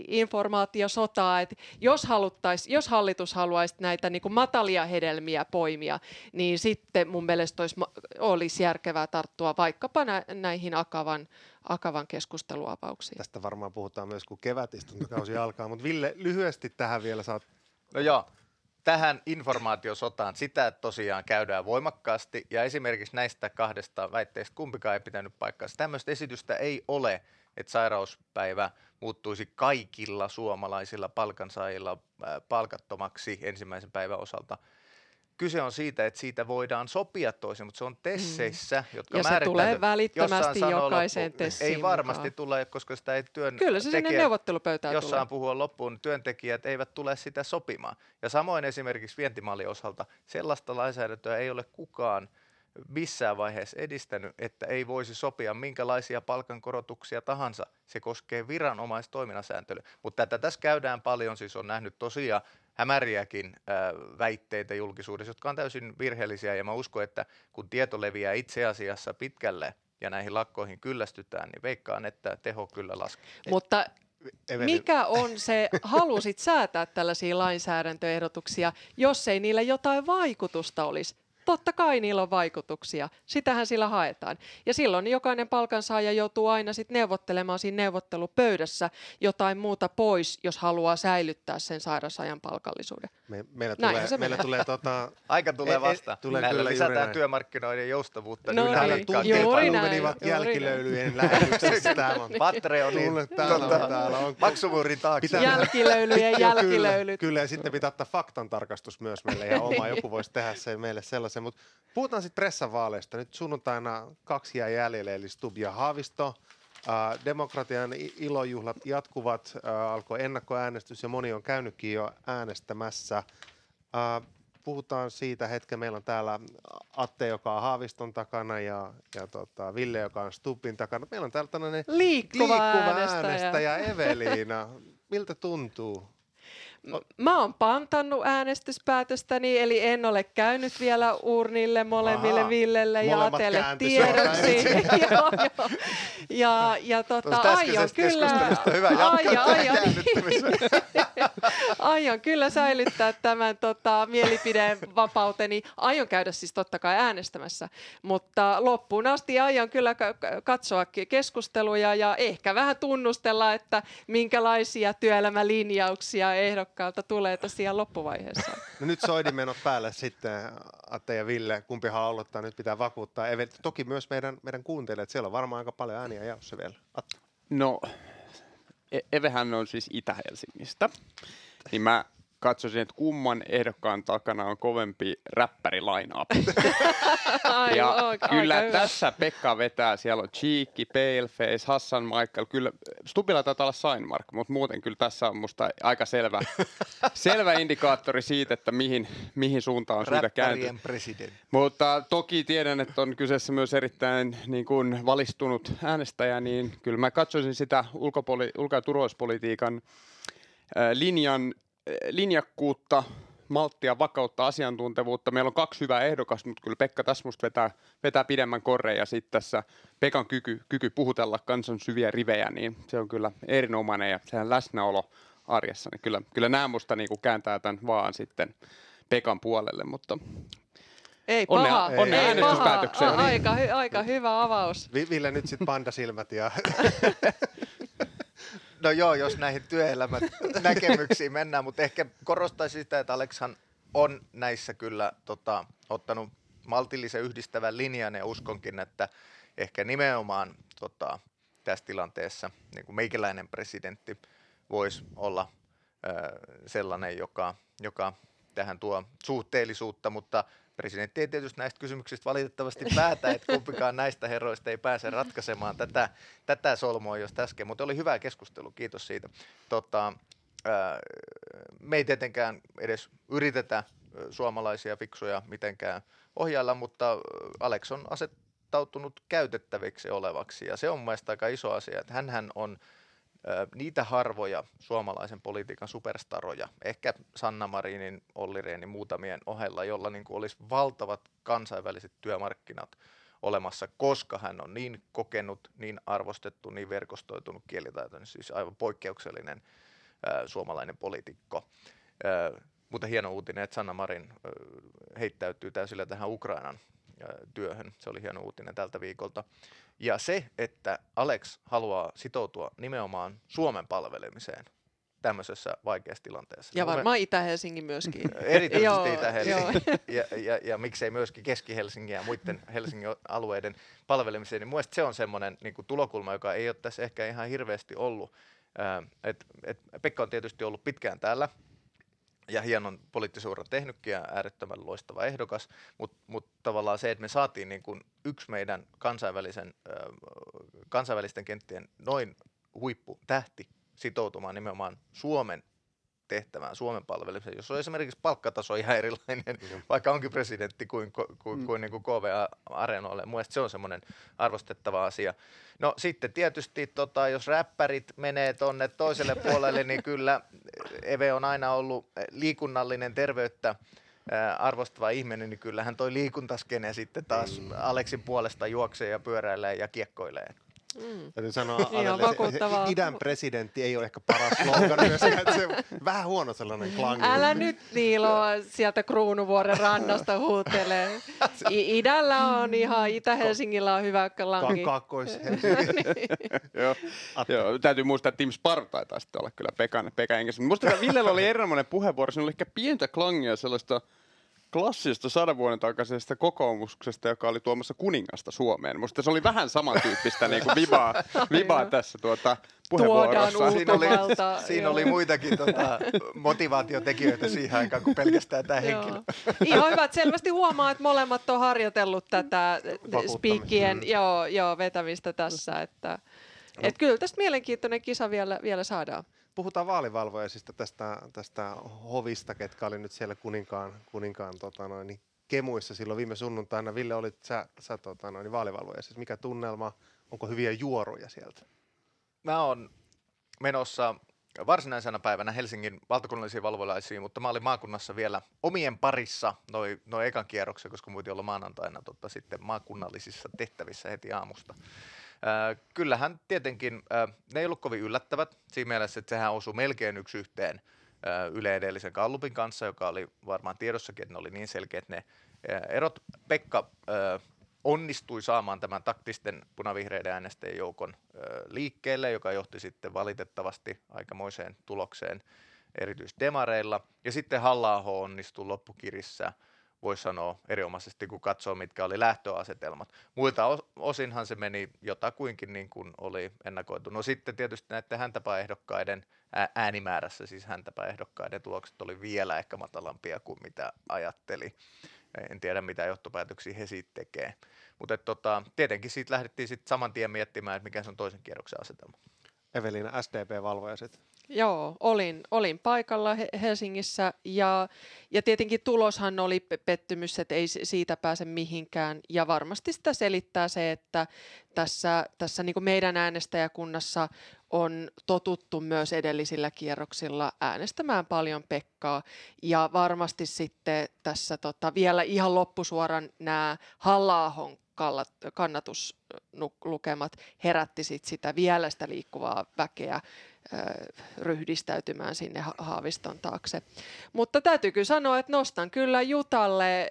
Speaker 2: informaatiosotaa, että jos, haluttais, jos hallitus haluaisi näitä niin kuin matalia hedelmiä poimia, niin sitten mun mielestä olisi, olisi järkevää tarttua vaikkapa nä- näihin Akavan Akavan keskusteluavauksiin.
Speaker 1: Tästä varmaan puhutaan myös, kun kevätistuntokausi alkaa, mutta Ville, lyhyesti tähän vielä saat
Speaker 3: No joo, tähän informaatiosotaan sitä tosiaan käydään voimakkaasti ja esimerkiksi näistä kahdesta väitteestä kumpikaan ei pitänyt paikkaansa. Tämmöistä esitystä ei ole, että sairauspäivä muuttuisi kaikilla suomalaisilla palkansaajilla äh, palkattomaksi ensimmäisen päivän osalta. Kyse on siitä, että siitä voidaan sopia toisin, mutta se on tesseissä, jotka
Speaker 2: Ja se tulee välittömästi jokaiseen
Speaker 3: loppuun-
Speaker 2: tessiin
Speaker 3: Ei varmasti
Speaker 2: mukaan.
Speaker 3: tule, koska sitä ei työn
Speaker 2: Kyllä se sinne neuvottelupöytään tulee.
Speaker 3: jossain puhua loppuun, niin työntekijät eivät tule sitä sopimaan. Ja samoin esimerkiksi vientimallin osalta sellaista lainsäädäntöä ei ole kukaan missään vaiheessa edistänyt, että ei voisi sopia minkälaisia palkankorotuksia tahansa. Se koskee viranomaistoiminnan sääntelyä. Mutta tätä tässä käydään paljon, siis on nähnyt tosiaan hämäriäkin väitteitä julkisuudessa, jotka on täysin virheellisiä. Ja mä uskon, että kun tieto leviää itse asiassa pitkälle ja näihin lakkoihin kyllästytään, niin veikkaan, että teho kyllä laskee.
Speaker 2: Mutta
Speaker 1: Eveli,
Speaker 2: mikä on se, halusit säätää tällaisia lainsäädäntöehdotuksia, jos ei niillä jotain vaikutusta olisi? Totta kai niillä on vaikutuksia. Sitähän sillä haetaan. Ja silloin jokainen palkansaaja joutuu aina sit neuvottelemaan siinä neuvottelupöydässä jotain muuta pois, jos haluaa säilyttää sen sairausajan palkallisuuden.
Speaker 1: Me, meillä
Speaker 2: Näinhän
Speaker 1: tulee,
Speaker 2: se
Speaker 1: meillä tulee tota,
Speaker 3: Aika tulee
Speaker 1: E- e-
Speaker 3: vastaan.
Speaker 1: tulee
Speaker 3: Näillä
Speaker 1: kyllä
Speaker 3: lisätään
Speaker 1: näin.
Speaker 3: työmarkkinoiden joustavuutta.
Speaker 2: No
Speaker 3: niin
Speaker 1: täällä
Speaker 2: niin,
Speaker 1: tunteet
Speaker 2: näin, näin.
Speaker 1: jälkilöilyjen lähetyksessä. Täällä on
Speaker 3: Patreonin
Speaker 1: täällä on,
Speaker 3: tota,
Speaker 1: täällä on.
Speaker 3: maksuvuurin taakse.
Speaker 1: Pitää-
Speaker 2: Jälkilöylyjen
Speaker 1: Joo,
Speaker 2: jälkilöylyt.
Speaker 1: Kyllä, ja sitten pitää ottaa faktan tarkastus myös meille ja oma. Joku voisi tehdä sen meille sellaisen. Mutta puhutaan sitten pressan vaaleista. Nyt sunnuntaina kaksi jää jäljelle, eli Stub ja Haavisto. Demokratian ilojuhlat jatkuvat, alkoi ennakkoäänestys ja moni on käynytkin jo äänestämässä. Uh, puhutaan siitä hetken. Meillä on täällä Atte, joka on Haaviston takana ja, ja tota, Ville, joka on Stubin takana. Meillä on täällä tällainen
Speaker 2: Liikkuva,
Speaker 1: liikkuva
Speaker 2: äänestäjä.
Speaker 1: äänestäjä Eveliina. Miltä tuntuu?
Speaker 2: Mä oon pantannut äänestyspäätöstäni, eli en ole käynyt vielä urnille molemmille
Speaker 1: Ahaa.
Speaker 2: Villelle ja Atelle tiedoksi. joo, joo. Ja, ja tota, aion kyllä,
Speaker 3: hyvä
Speaker 2: aion, aion. aion kyllä säilyttää tämän tota, mielipidevapauteni. Aion käydä siis totta kai äänestämässä, mutta loppuun asti aion kyllä ka- ka- katsoa ke- keskusteluja ja ehkä vähän tunnustella, että minkälaisia työelämälinjauksia ehdokkaalta tulee tosiaan loppuvaiheessa.
Speaker 1: No nyt soidimenot päälle sitten, Atte ja Ville, kumpi haluaa aloittaa, nyt pitää vakuuttaa. Toki myös meidän, meidän kuuntelijat, siellä on varmaan aika paljon ääniä jaossa vielä. Atte.
Speaker 4: No, Evehän on siis Itä-Helsingistä. Niin mä katsoisin, että kumman ehdokkaan takana on kovempi räppäri line
Speaker 2: Ai,
Speaker 4: Ja
Speaker 2: aika
Speaker 4: kyllä
Speaker 2: hyvä.
Speaker 4: tässä Pekka vetää, siellä on Cheeky, Paleface, Hassan Michael, kyllä Stubilla taitaa olla Signmark, mutta muuten kyllä tässä on musta aika selvä, selvä indikaattori siitä, että mihin, mihin suuntaan on syytä kääntyä. Mutta toki tiedän, että on kyseessä myös erittäin niin kuin valistunut äänestäjä, niin kyllä mä katsoisin sitä ulkopoli- ulko- ja turvallisuuspolitiikan ää, linjan, linjakkuutta, malttia, vakautta, asiantuntevuutta. Meillä on kaksi hyvää ehdokasta, mutta kyllä Pekka tässä musta vetää, vetää pidemmän korren ja sitten tässä Pekan kyky, kyky puhutella kansan syviä rivejä, niin se on kyllä erinomainen ja sehän läsnäolo arjessa, niin kyllä, kyllä nämä musta niin kuin kääntää tämän vaan sitten Pekan puolelle, mutta
Speaker 2: Ei
Speaker 4: Onnea-
Speaker 2: paha,
Speaker 1: onnea
Speaker 2: ei
Speaker 4: äänestyspäätökseen.
Speaker 2: paha. Aika, hy- aika hyvä avaus.
Speaker 1: Vi- Ville nyt sitten pandasilmät ja
Speaker 3: No joo, jos näihin työelämän näkemyksiin mennään, mutta ehkä korostaisin sitä, että Aleksan on näissä kyllä tota, ottanut maltillisen yhdistävän linjan ja uskonkin, että ehkä nimenomaan tota, tässä tilanteessa niin kuin meikäläinen presidentti voisi olla ö, sellainen, joka, joka tähän tuo suhteellisuutta, mutta presidentti ei tietysti näistä kysymyksistä valitettavasti päätä, että kumpikaan näistä herroista ei pääse ratkaisemaan tätä, tätä solmua just äsken, mutta oli hyvä keskustelu, kiitos siitä. Tota, me ei tietenkään edes yritetä suomalaisia fiksuja mitenkään ohjailla, mutta Alex on asettautunut käytettäviksi olevaksi ja se on mielestäni aika iso asia, että hänhän on niitä harvoja suomalaisen politiikan superstaroja, ehkä Sanna Marinin, Olli Rehnin muutamien ohella, jolla niin kuin olisi valtavat kansainväliset työmarkkinat olemassa, koska hän on niin kokenut, niin arvostettu, niin verkostoitunut kielitaitoinen, siis aivan poikkeuksellinen suomalainen poliitikko. Mutta hieno uutinen, että Sanna Marin ö, heittäytyy täysillä tähän Ukrainan työhön. Se oli hieno uutinen tältä viikolta. Ja se, että Alex haluaa sitoutua nimenomaan Suomen palvelemiseen tämmöisessä vaikeassa tilanteessa.
Speaker 2: Ja varmaan Itä-Helsingin myöskin.
Speaker 3: Erityisesti
Speaker 2: Joo,
Speaker 3: Itä-Helsingin ja, ja, ja, miksei myöskin Keski-Helsingin ja muiden Helsingin alueiden palvelemiseen, niin mun mielestä se on semmoinen niin tulokulma, joka ei ole tässä ehkä ihan hirveästi ollut. Ää, et, et Pekka on tietysti ollut pitkään täällä, ja hienon poliittisuuran tehnytkin ja äärettömän loistava ehdokas, mutta mut tavallaan se, että me saatiin niin kuin yksi meidän kansainvälisen, kansainvälisten kenttien noin huipputähti sitoutumaan nimenomaan Suomen tehtävään, Suomen palvelemiseen, jos on esimerkiksi palkkataso ihan erilainen, vaikka onkin presidentti kuin, kuin, kuin, kuin, niin kuin KVA-areenoille. Mielestäni se on semmoinen arvostettava asia. No sitten tietysti, tota, jos räppärit menee tuonne toiselle puolelle, niin kyllä Eve on aina ollut liikunnallinen terveyttä ää, arvostava ihminen, niin kyllähän toi liikuntaskene sitten taas Aleksin puolesta juoksee ja pyöräilee ja kiekkoilee.
Speaker 2: Mm.
Speaker 1: Täytyy sanoa, se idän presidentti ei ole ehkä paras slogan myöskään, että se on vähän huono sellainen klangi.
Speaker 2: Älä nyt Niilo sieltä Kruunuvuoren rannasta huutelee. I- idällä on ihan, Itä-Helsingillä on hyvä langi.
Speaker 1: Ka- Kaakkois
Speaker 4: Joo. Joo, täytyy muistaa, että Tim Sparta taisi sitten olla kyllä Pekan, Pekka Engels. Musta Villellä oli erinomainen puheenvuoro, siinä oli ehkä pientä klangia sellaista klassista sadan vuoden takaisesta kokoomuksesta, joka oli tuomassa kuningasta Suomeen. Musta se oli vähän samantyyppistä niin kuin vibaa, vibaa tässä tuota, puheenvuorossa.
Speaker 3: Siinä oli, siinä oli muitakin tota, motivaatiotekijöitä siihen aikaan kuin pelkästään tämä henkilö.
Speaker 2: Ihan hyvä, että selvästi huomaa, että molemmat on harjoitellut tätä spiikkien
Speaker 1: Mm.
Speaker 2: joo, joo, vetämistä tässä. Että, et kyllä tästä mielenkiintoinen kisa vielä, vielä saadaan.
Speaker 1: Puhutaan vaalivalvojaisista tästä, tästä hovista, ketkä oli nyt siellä kuninkaan, kuninkaan tota noin, niin kemuissa silloin viime sunnuntaina. Ville, olit sä, sä tota noin, vaalivalvoja. Siis mikä tunnelma? Onko hyviä juoruja sieltä?
Speaker 3: Mä oon menossa varsinaisena päivänä Helsingin valtakunnallisiin valvolaisiin, mutta mä olin maakunnassa vielä omien parissa noin noi ekan kierroksen, koska muuten olla maanantaina tota, sitten maakunnallisissa tehtävissä heti aamusta. Äh, kyllähän tietenkin äh, ne ei ollut kovin yllättävät siinä mielessä, että sehän osui melkein yksi yhteen äh, Yle edellisen Kallupin kanssa, joka oli varmaan tiedossakin, että ne oli niin selkeät ne äh, erot. Pekka onnistui saamaan tämän taktisten punavihreiden äänestäjien joukon liikkeelle, joka johti sitten valitettavasti aikamoiseen tulokseen erityisesti demareilla. Ja sitten halla onnistui loppukirissä, voisi sanoa erinomaisesti, kun katsoo, mitkä oli lähtöasetelmat. Muilta os- osinhan se meni jotakuinkin niin kuin oli ennakoitu. No sitten tietysti näiden häntäpääehdokkaiden ää- äänimäärässä, siis häntäpääehdokkaiden tulokset oli vielä ehkä matalampia kuin mitä ajatteli. En tiedä, mitä johtopäätöksiä he siitä tekee. Mutta tota, tietenkin siitä lähdettiin sitten saman tien miettimään, että mikä se on toisen kierroksen asetelma.
Speaker 1: Evelina, SDP-valvojaiset.
Speaker 2: Joo, olin, olin paikalla He- Helsingissä ja, ja tietenkin tuloshan oli pe- pettymys, että ei si- siitä pääse mihinkään. Ja varmasti sitä selittää se, että tässä, tässä niin meidän äänestäjäkunnassa on totuttu myös edellisillä kierroksilla äänestämään paljon Pekkaa. Ja varmasti sitten tässä tota, vielä ihan loppusuoran nämä halla kannatuslukemat herätti sit sitä vielä sitä liikkuvaa väkeä ryhdistäytymään sinne Ha- Haaviston taakse. Mutta täytyy kyllä sanoa, että nostan kyllä Jutalle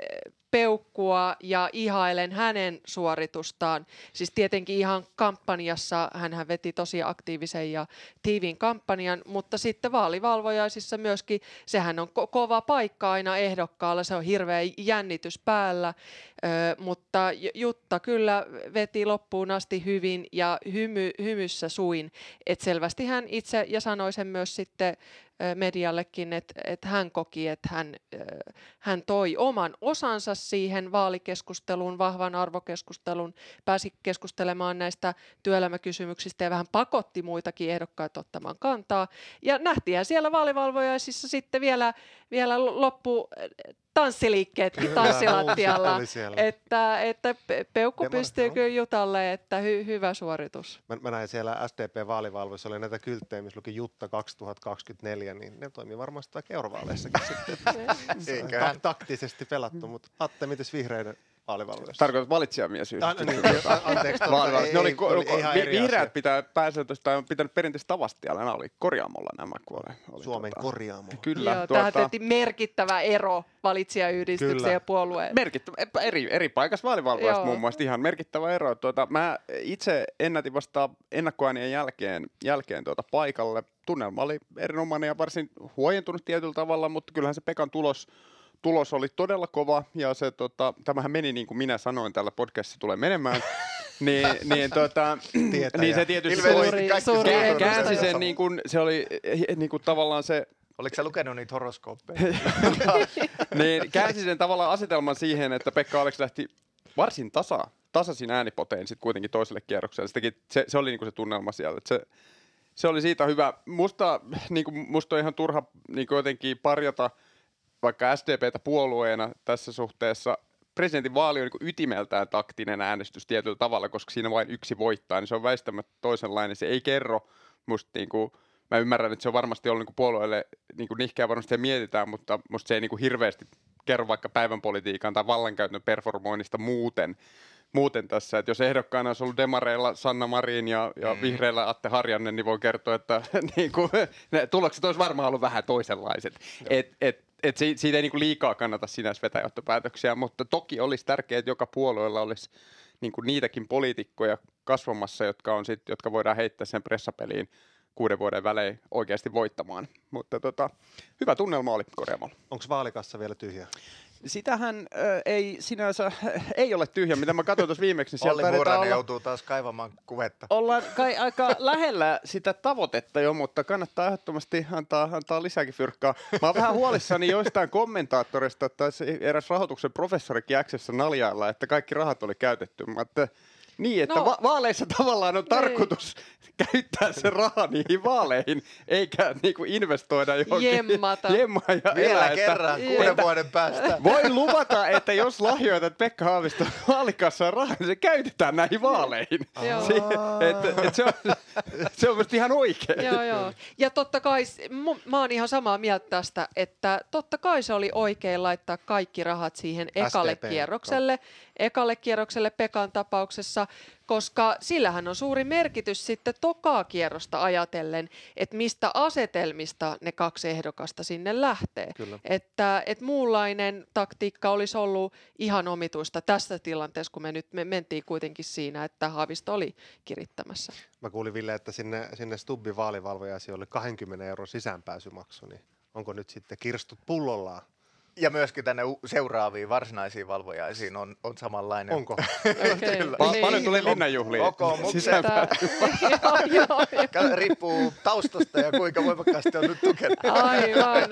Speaker 2: peukkua ja ihailen hänen suoritustaan. Siis tietenkin ihan kampanjassa hän veti tosi aktiivisen ja tiivin kampanjan, mutta sitten vaalivalvojaisissa myöskin, sehän on ko- kova paikka aina ehdokkaalla, se on hirveä jännitys päällä, ö, mutta Jutta kyllä veti loppuun asti hyvin ja hymy, hymyssä suin, että selvästi hän itse ja sanoi sen myös sitten mediallekin, että, että hän koki, että hän, hän toi oman osansa siihen vaalikeskusteluun, vahvan arvokeskustelun, pääsi keskustelemaan näistä työelämäkysymyksistä ja vähän pakotti muitakin ehdokkaita ottamaan kantaa. Ja nähtiinhän siellä vaalivalvojaisissa sitten vielä, vielä loppu tanssiliikkeetkin tanssilattialla. Että, että pe- peukku pystyy kyllä Jutalle, että hy, hyvä suoritus.
Speaker 1: Mä, mä näin siellä SDP-vaalivalvoissa oli näitä kylttejä, missä luki Jutta 2024, niin ne toimii varmasti aika eurovaaleissakin sitten. Ta- taktisesti pelattu, mutta Atte, mites vihreiden vaalivalvoissa?
Speaker 4: Tarkoitat valitsijamies.
Speaker 1: Ah, no niin, a- anteeksi,
Speaker 4: Vaan,
Speaker 1: ei-
Speaker 4: ne oli, ko-
Speaker 1: oli ihan
Speaker 4: vi- vihreät
Speaker 1: asia.
Speaker 4: pitää pääsääntöisesti, tai on pitänyt perinteisesti Tavastialla, nämä oli korjaamolla nämä, kun oli, oli
Speaker 1: Suomen
Speaker 4: tota,
Speaker 1: korjaamo.
Speaker 4: Kyllä,
Speaker 2: Joo, tähän
Speaker 4: tuota,
Speaker 2: tehtiin merkittävä ero valitsijayhdistyksen
Speaker 1: Kyllä.
Speaker 2: ja puolueen.
Speaker 4: merkittävä, epä- eri, eri paikassa vaalivalvojasta
Speaker 2: Joo.
Speaker 4: muun muassa ihan merkittävä ero. Tuota, mä itse ennätin vasta ennakkoäänien jälkeen, jälkeen tuota paikalle. Tunnelma oli erinomainen ja varsin huojentunut tietyllä tavalla, mutta kyllähän se Pekan tulos, tulos oli todella kova ja se, tota, tämähän meni niin kuin minä sanoin, tällä podcastissa tulee menemään. niin, niin, tota,
Speaker 1: Tietäjä.
Speaker 4: niin se tietysti
Speaker 2: Suuri-
Speaker 3: kaikki
Speaker 2: suuri
Speaker 4: käänsi sen niin kuin, se oli eh, niin kuin tavallaan se
Speaker 3: Oliko sä lukenut niitä horoskooppeja?
Speaker 4: niin käänsi sen tavallaan asetelman siihen, että Pekka Aleksi lähti varsin tasa, tasaisin äänipoteen sitten kuitenkin toiselle kierrokselle. Se, teki, se, se oli niinku se tunnelma siellä. että Se, se oli siitä hyvä. Musta, niinku, musta on ihan turha niinku jotenkin parjata vaikka SDPtä puolueena tässä suhteessa. Presidentin vaali on niinku ytimeltään taktinen äänestys tietyllä tavalla, koska siinä vain yksi voittaa, niin se on väistämättä toisenlainen. Se ei kerro musta niinku, mä ymmärrän, että se on varmasti ollut niinku puolueelle niinku nihkeä varmasti ja mietitään, mutta musta se ei niinku hirveästi kerro vaikka päivän politiikan tai vallankäytön performoinnista muuten, muuten tässä. Että jos ehdokkaana olisi ollut demareilla Sanna Marin ja, ja mm. vihreillä Atte Harjanne, niin voi kertoa, että niin kuin, ne tulokset olisi varmaan ollut vähän toisenlaiset. Et, et, et siitä ei niin kuin liikaa kannata sinänsä vetää johtopäätöksiä, mutta toki olisi tärkeää, että joka puolueella olisi niin kuin niitäkin poliitikkoja kasvamassa, jotka, on sit, jotka voidaan heittää sen pressapeliin kuuden vuoden välein oikeasti voittamaan. Mutta tota, hyvä tunnelma oli korjaamalla.
Speaker 1: Onko vaalikassa vielä tyhjä?
Speaker 4: Sitähän äh, ei sinänsä, ei ole tyhjä, mitä mä katsoin tuossa viimeksi. Niin
Speaker 3: Olli Muranen olla, joutuu taas kaivamaan kuvetta.
Speaker 4: Ollaan kai aika lähellä sitä tavoitetta jo, mutta kannattaa ehdottomasti antaa, antaa lisääkin fyrkkaa. Mä oon vähän huolissani joistain kommentaattorista, että eräs rahoituksen professori Jäksessä naljailla, että kaikki rahat oli käytetty. Mä että niin, että no, va- vaaleissa tavallaan on niin. tarkoitus käyttää se raha niihin vaaleihin, eikä niinku investoida johonkin.
Speaker 2: Jemmata.
Speaker 4: Jemma ja
Speaker 3: Vielä elää, kerran, että, kuuden että vuoden päästä.
Speaker 4: Voi luvata, että jos lahjoitat Pekka Haavisto vaalikassaan rahaa, niin se käytetään näihin vaaleihin.
Speaker 2: Se,
Speaker 4: et, et se, on, se on myös ihan oikein.
Speaker 2: Joo, joo. Ja totta kai, mä oon ihan samaa mieltä tästä, että totta kai se oli oikein laittaa kaikki rahat siihen ekalle STP. kierrokselle. Ekalle kierrokselle Pekan tapauksessa koska sillähän on suuri merkitys sitten tokaa kierrosta ajatellen, että mistä asetelmista ne kaksi ehdokasta sinne lähtee. Kyllä. Että, että muunlainen taktiikka olisi ollut ihan omituista tässä tilanteessa, kun me nyt me mentiin kuitenkin siinä, että Haavisto oli kirittämässä.
Speaker 1: Mä kuulin Ville, että sinne, sinne Stubbin vaalivalvojaisi oli 20 euron sisäänpääsymaksu, niin onko nyt sitten kirstut pullollaan?
Speaker 3: Ja myöskin tänne seuraaviin varsinaisiin valvojaisiin on, on samanlainen.
Speaker 1: Onko?
Speaker 2: Okay.
Speaker 4: Kyllä. Pa- paljon tulee linnanjuhliin.
Speaker 3: Kokoomuksen. Riippuu taustasta ja kuinka voimakkaasti on nyt tukenut.
Speaker 2: Aivan.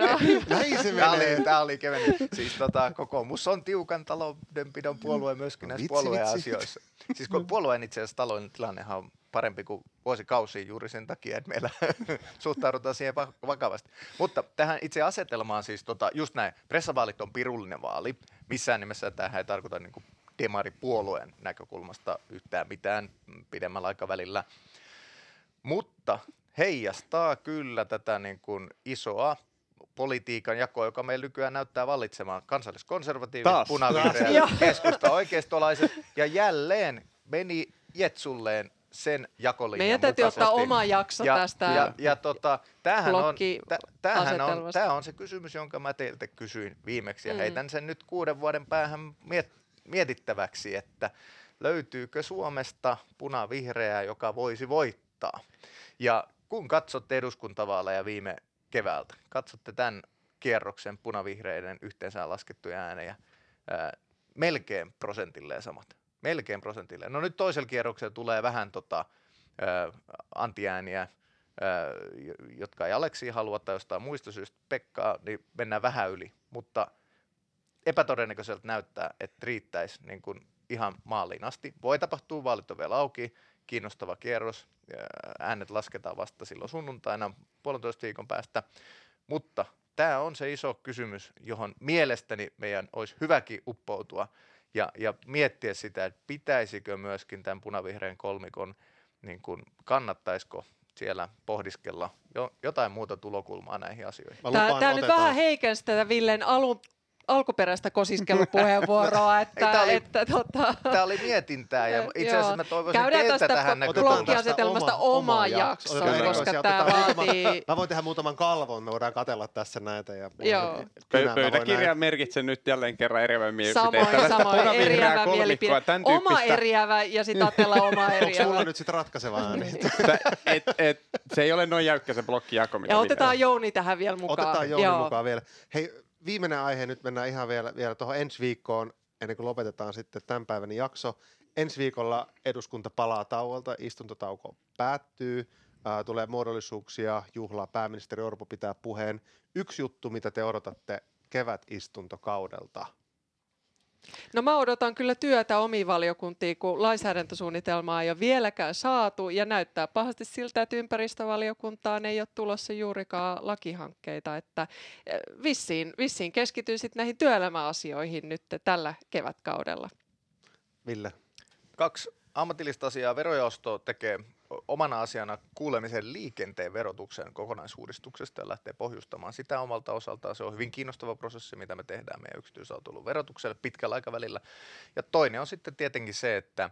Speaker 1: Näin se
Speaker 3: tämä oli, tämä oli kevennys. Siis tota, kokoomus on tiukan taloudenpidon puolue myöskin näissä puolueen asioissa. Siis kun puolueen itse asiassa talouden tilannehan on parempi kuin vuosikausia juuri sen takia, että meillä suhtaudutaan siihen vakavasti. Mutta tähän itse asetelmaan siis tota, just näin, pressavaalit on pirullinen vaali. Missään nimessä tähän ei tarkoita niin demaripuolueen näkökulmasta yhtään mitään pidemmällä aikavälillä. Mutta heijastaa kyllä tätä niin kuin isoa politiikan jakoa, joka meillä nykyään näyttää vallitsemaan kansalliskonservatiivit, punavihreät, keskusta, oikeistolaiset ja jälleen meni jetsulleen sen jakolinjan
Speaker 2: Meidän täytyy ottaa oma jakso
Speaker 3: ja,
Speaker 2: tästä
Speaker 3: ja, ja tota, tämähän on, tämähän on, tämä on se kysymys, jonka mä teiltä kysyin viimeksi ja mm. heitän sen nyt kuuden vuoden päähän miet, mietittäväksi, että löytyykö Suomesta punavihreää, joka voisi voittaa. Ja kun katsotte eduskuntavaaleja viime keväältä, katsotte tämän kierroksen punavihreiden yhteensä laskettuja äänejä, ää, melkein prosentilleen samat melkein prosentille. No nyt toisella kierroksella tulee vähän tota, ä, antiääniä, ä, jotka ei Aleksi halua tai jostain muista syystä Pekkaa, niin mennään vähän yli. Mutta epätodennäköiseltä näyttää, että riittäisi niin kuin ihan maaliin asti. Voi tapahtua, vaalit on vielä auki, kiinnostava kierros, äänet lasketaan vasta silloin sunnuntaina puolentoista viikon päästä, mutta tämä on se iso kysymys, johon mielestäni meidän olisi hyväkin uppoutua ja, ja miettiä sitä, että pitäisikö myöskin tämän punavihreän kolmikon, niin kuin, kannattaisiko siellä pohdiskella jo, jotain muuta tulokulmaa näihin asioihin.
Speaker 2: Tämä, tämä nyt vähän heikensi tätä Villen alun alkuperäistä kosiskelupuheenvuoroa. että,
Speaker 3: tämä, oli,
Speaker 2: että, tota...
Speaker 3: tämä oli mietintää ja itse asiassa mä toivoisin Käydään teiltä tähän
Speaker 2: blokkiasetelmasta oma, oma jakso, jakso koska tämä vaatii...
Speaker 1: Mä voin tehdä muutaman kalvon, me voidaan katella tässä näitä. Ja
Speaker 4: Joo. Pöydäkirja merkitsee nyt jälleen kerran eriävän mielipiteitä.
Speaker 2: Samoin, samoin, eriävä mielipide. Oma eriävä ja sitten Atella oma eriävä.
Speaker 1: Onko sulla nyt sitten ratkaiseva ääni?
Speaker 4: et, et, se ei ole noin jäykkä se blokkijako.
Speaker 2: Ja otetaan Jouni tähän vielä mukaan.
Speaker 1: Otetaan Jouni mukaan vielä. Hei, viimeinen aihe, nyt mennään ihan vielä, vielä tuohon ensi viikkoon, ennen kuin lopetetaan sitten tämän päivän jakso. Ensi viikolla eduskunta palaa tauolta, istuntotauko päättyy, ää, tulee muodollisuuksia, juhlaa, pääministeri Orpo pitää puheen. Yksi juttu, mitä te odotatte kevätistuntokaudelta?
Speaker 2: No mä odotan kyllä työtä omiin valiokuntiin, kun lainsäädäntösuunnitelmaa ei ole vieläkään saatu ja näyttää pahasti siltä, että ympäristövaliokuntaan ei ole tulossa juurikaan lakihankkeita, että eh, vissiin, vissiin keskityy sitten näihin työelämäasioihin nyt tällä kevätkaudella.
Speaker 1: Ville?
Speaker 3: Kaksi ammatillista asiaa verojaosto tekee omana asiana kuulemisen liikenteen verotuksen kokonaisuudistuksesta ja lähtee pohjustamaan sitä omalta osaltaan. Se on hyvin kiinnostava prosessi, mitä me tehdään meidän yksityisautoilun verotukselle pitkällä aikavälillä. Ja toinen on sitten tietenkin se, että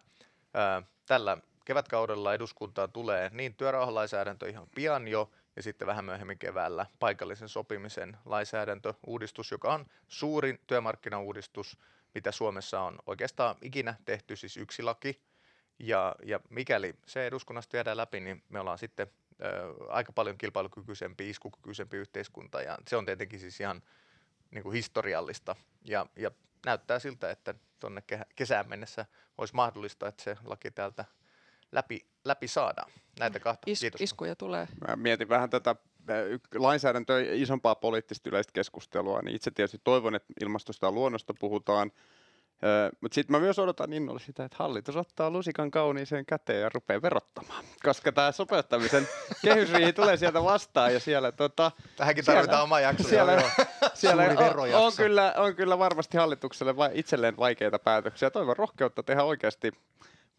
Speaker 3: ää, tällä kevätkaudella eduskuntaan tulee niin työrauhalainsäädäntö ihan pian jo, ja sitten vähän myöhemmin keväällä paikallisen sopimisen lainsäädäntöuudistus, joka on suurin työmarkkinauudistus, mitä Suomessa on oikeastaan ikinä tehty, siis yksi laki. Ja, ja mikäli se eduskunnasta viedään läpi, niin me ollaan sitten ö, aika paljon kilpailukykyisempi, iskukykyisempi yhteiskunta, ja se on tietenkin siis ihan niin kuin historiallista. Ja, ja näyttää siltä, että tuonne kesään mennessä olisi mahdollista, että se laki täältä läpi, läpi saadaan. Näitä kahta.
Speaker 2: Is,
Speaker 3: Kiitos.
Speaker 2: iskuja tulee.
Speaker 4: Mä mietin vähän tätä lainsäädäntöä isompaa poliittista yleistä keskustelua, niin itse tietysti toivon, että ilmastosta ja luonnosta puhutaan, mutta sitten mä myös odotan innolla sitä, että hallitus ottaa lusikan kauniiseen käteen ja rupeaa verottamaan, koska tämä sopeuttamisen kehysriihi tulee sieltä vastaan ja siellä tota,
Speaker 3: Tähänkin
Speaker 4: siellä-
Speaker 3: tarvitaan oma jakso.
Speaker 4: siellä,
Speaker 3: joo, joo.
Speaker 4: siellä on,
Speaker 1: verojakso.
Speaker 4: on, kyllä, on kyllä varmasti hallitukselle vai, itselleen vaikeita päätöksiä. Toivon rohkeutta tehdä oikeasti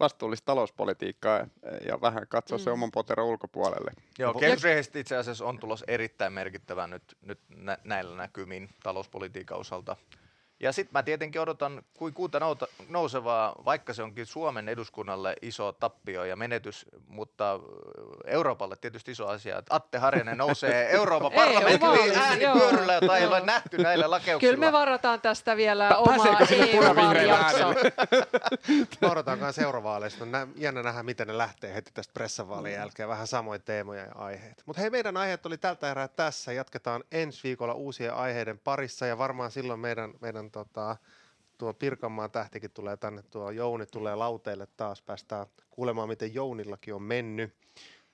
Speaker 4: vastuullista talouspolitiikkaa ja, ja vähän katsoa mm. se oman poteron ulkopuolelle.
Speaker 3: Joo, kehysriihestä itse asiassa on tulos erittäin merkittävä nyt, nyt nä- näillä näkymin talouspolitiikan osalta. Ja sitten mä tietenkin odotan kuin kuuta nousevaa, vaikka se onkin Suomen eduskunnalle iso tappio ja menetys, mutta ö, Euroopalle tietysti iso asia, että Atte Harjanne nousee Euroopan parlamenttiin äänipyöryllä, jota ei ole nähty näillä lakeuksilla.
Speaker 2: Kyllä me varataan tästä vielä
Speaker 4: Pä-
Speaker 2: oma
Speaker 4: pääseekö sinne punavihreillä
Speaker 2: EU-vaalijakso.
Speaker 1: Mä odotan kanssa eurovaaleista. On jännä nähdä, miten ne lähtee heti tästä pressavaalin
Speaker 2: Mm.
Speaker 1: jälkeen. Vähän samoin teemoja ja aiheet. Mutta hei, meidän aiheet oli tältä erää tässä. Jatketaan ensi viikolla uusien aiheiden parissa ja varmaan silloin meidän, meidän tota, tuo Pirkanmaan tähtikin tulee tänne, tuo Jouni tulee lauteille taas, päästään kuulemaan, miten Jounillakin on mennyt.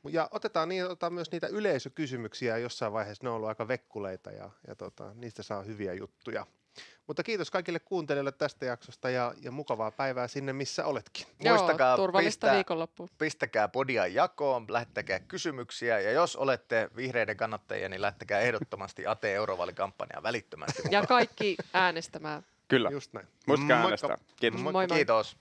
Speaker 1: Ja otetaan, niin, otetaan myös niitä yleisökysymyksiä jossain vaiheessa, ne on ollut aika vekkuleita ja, ja tota, niistä saa hyviä juttuja. Mutta kiitos kaikille kuuntelijoille tästä jaksosta ja, ja mukavaa päivää sinne, missä oletkin.
Speaker 3: Muistakaa
Speaker 2: Joo, turvallista
Speaker 3: pistää-
Speaker 2: viikonloppua.
Speaker 3: pistäkää podia jakoon, lähettäkää kysymyksiä ja jos olette vihreiden kannattajia, niin lähtekää ehdottomasti ATE eurovaalikampanjaan välittömästi
Speaker 2: Ja
Speaker 3: mukaan.
Speaker 2: kaikki äänestämään.
Speaker 4: Kyllä,
Speaker 1: Just näin.
Speaker 4: muistakaa äänestää. Kiitos.
Speaker 2: Moi moi.
Speaker 3: Kiitos.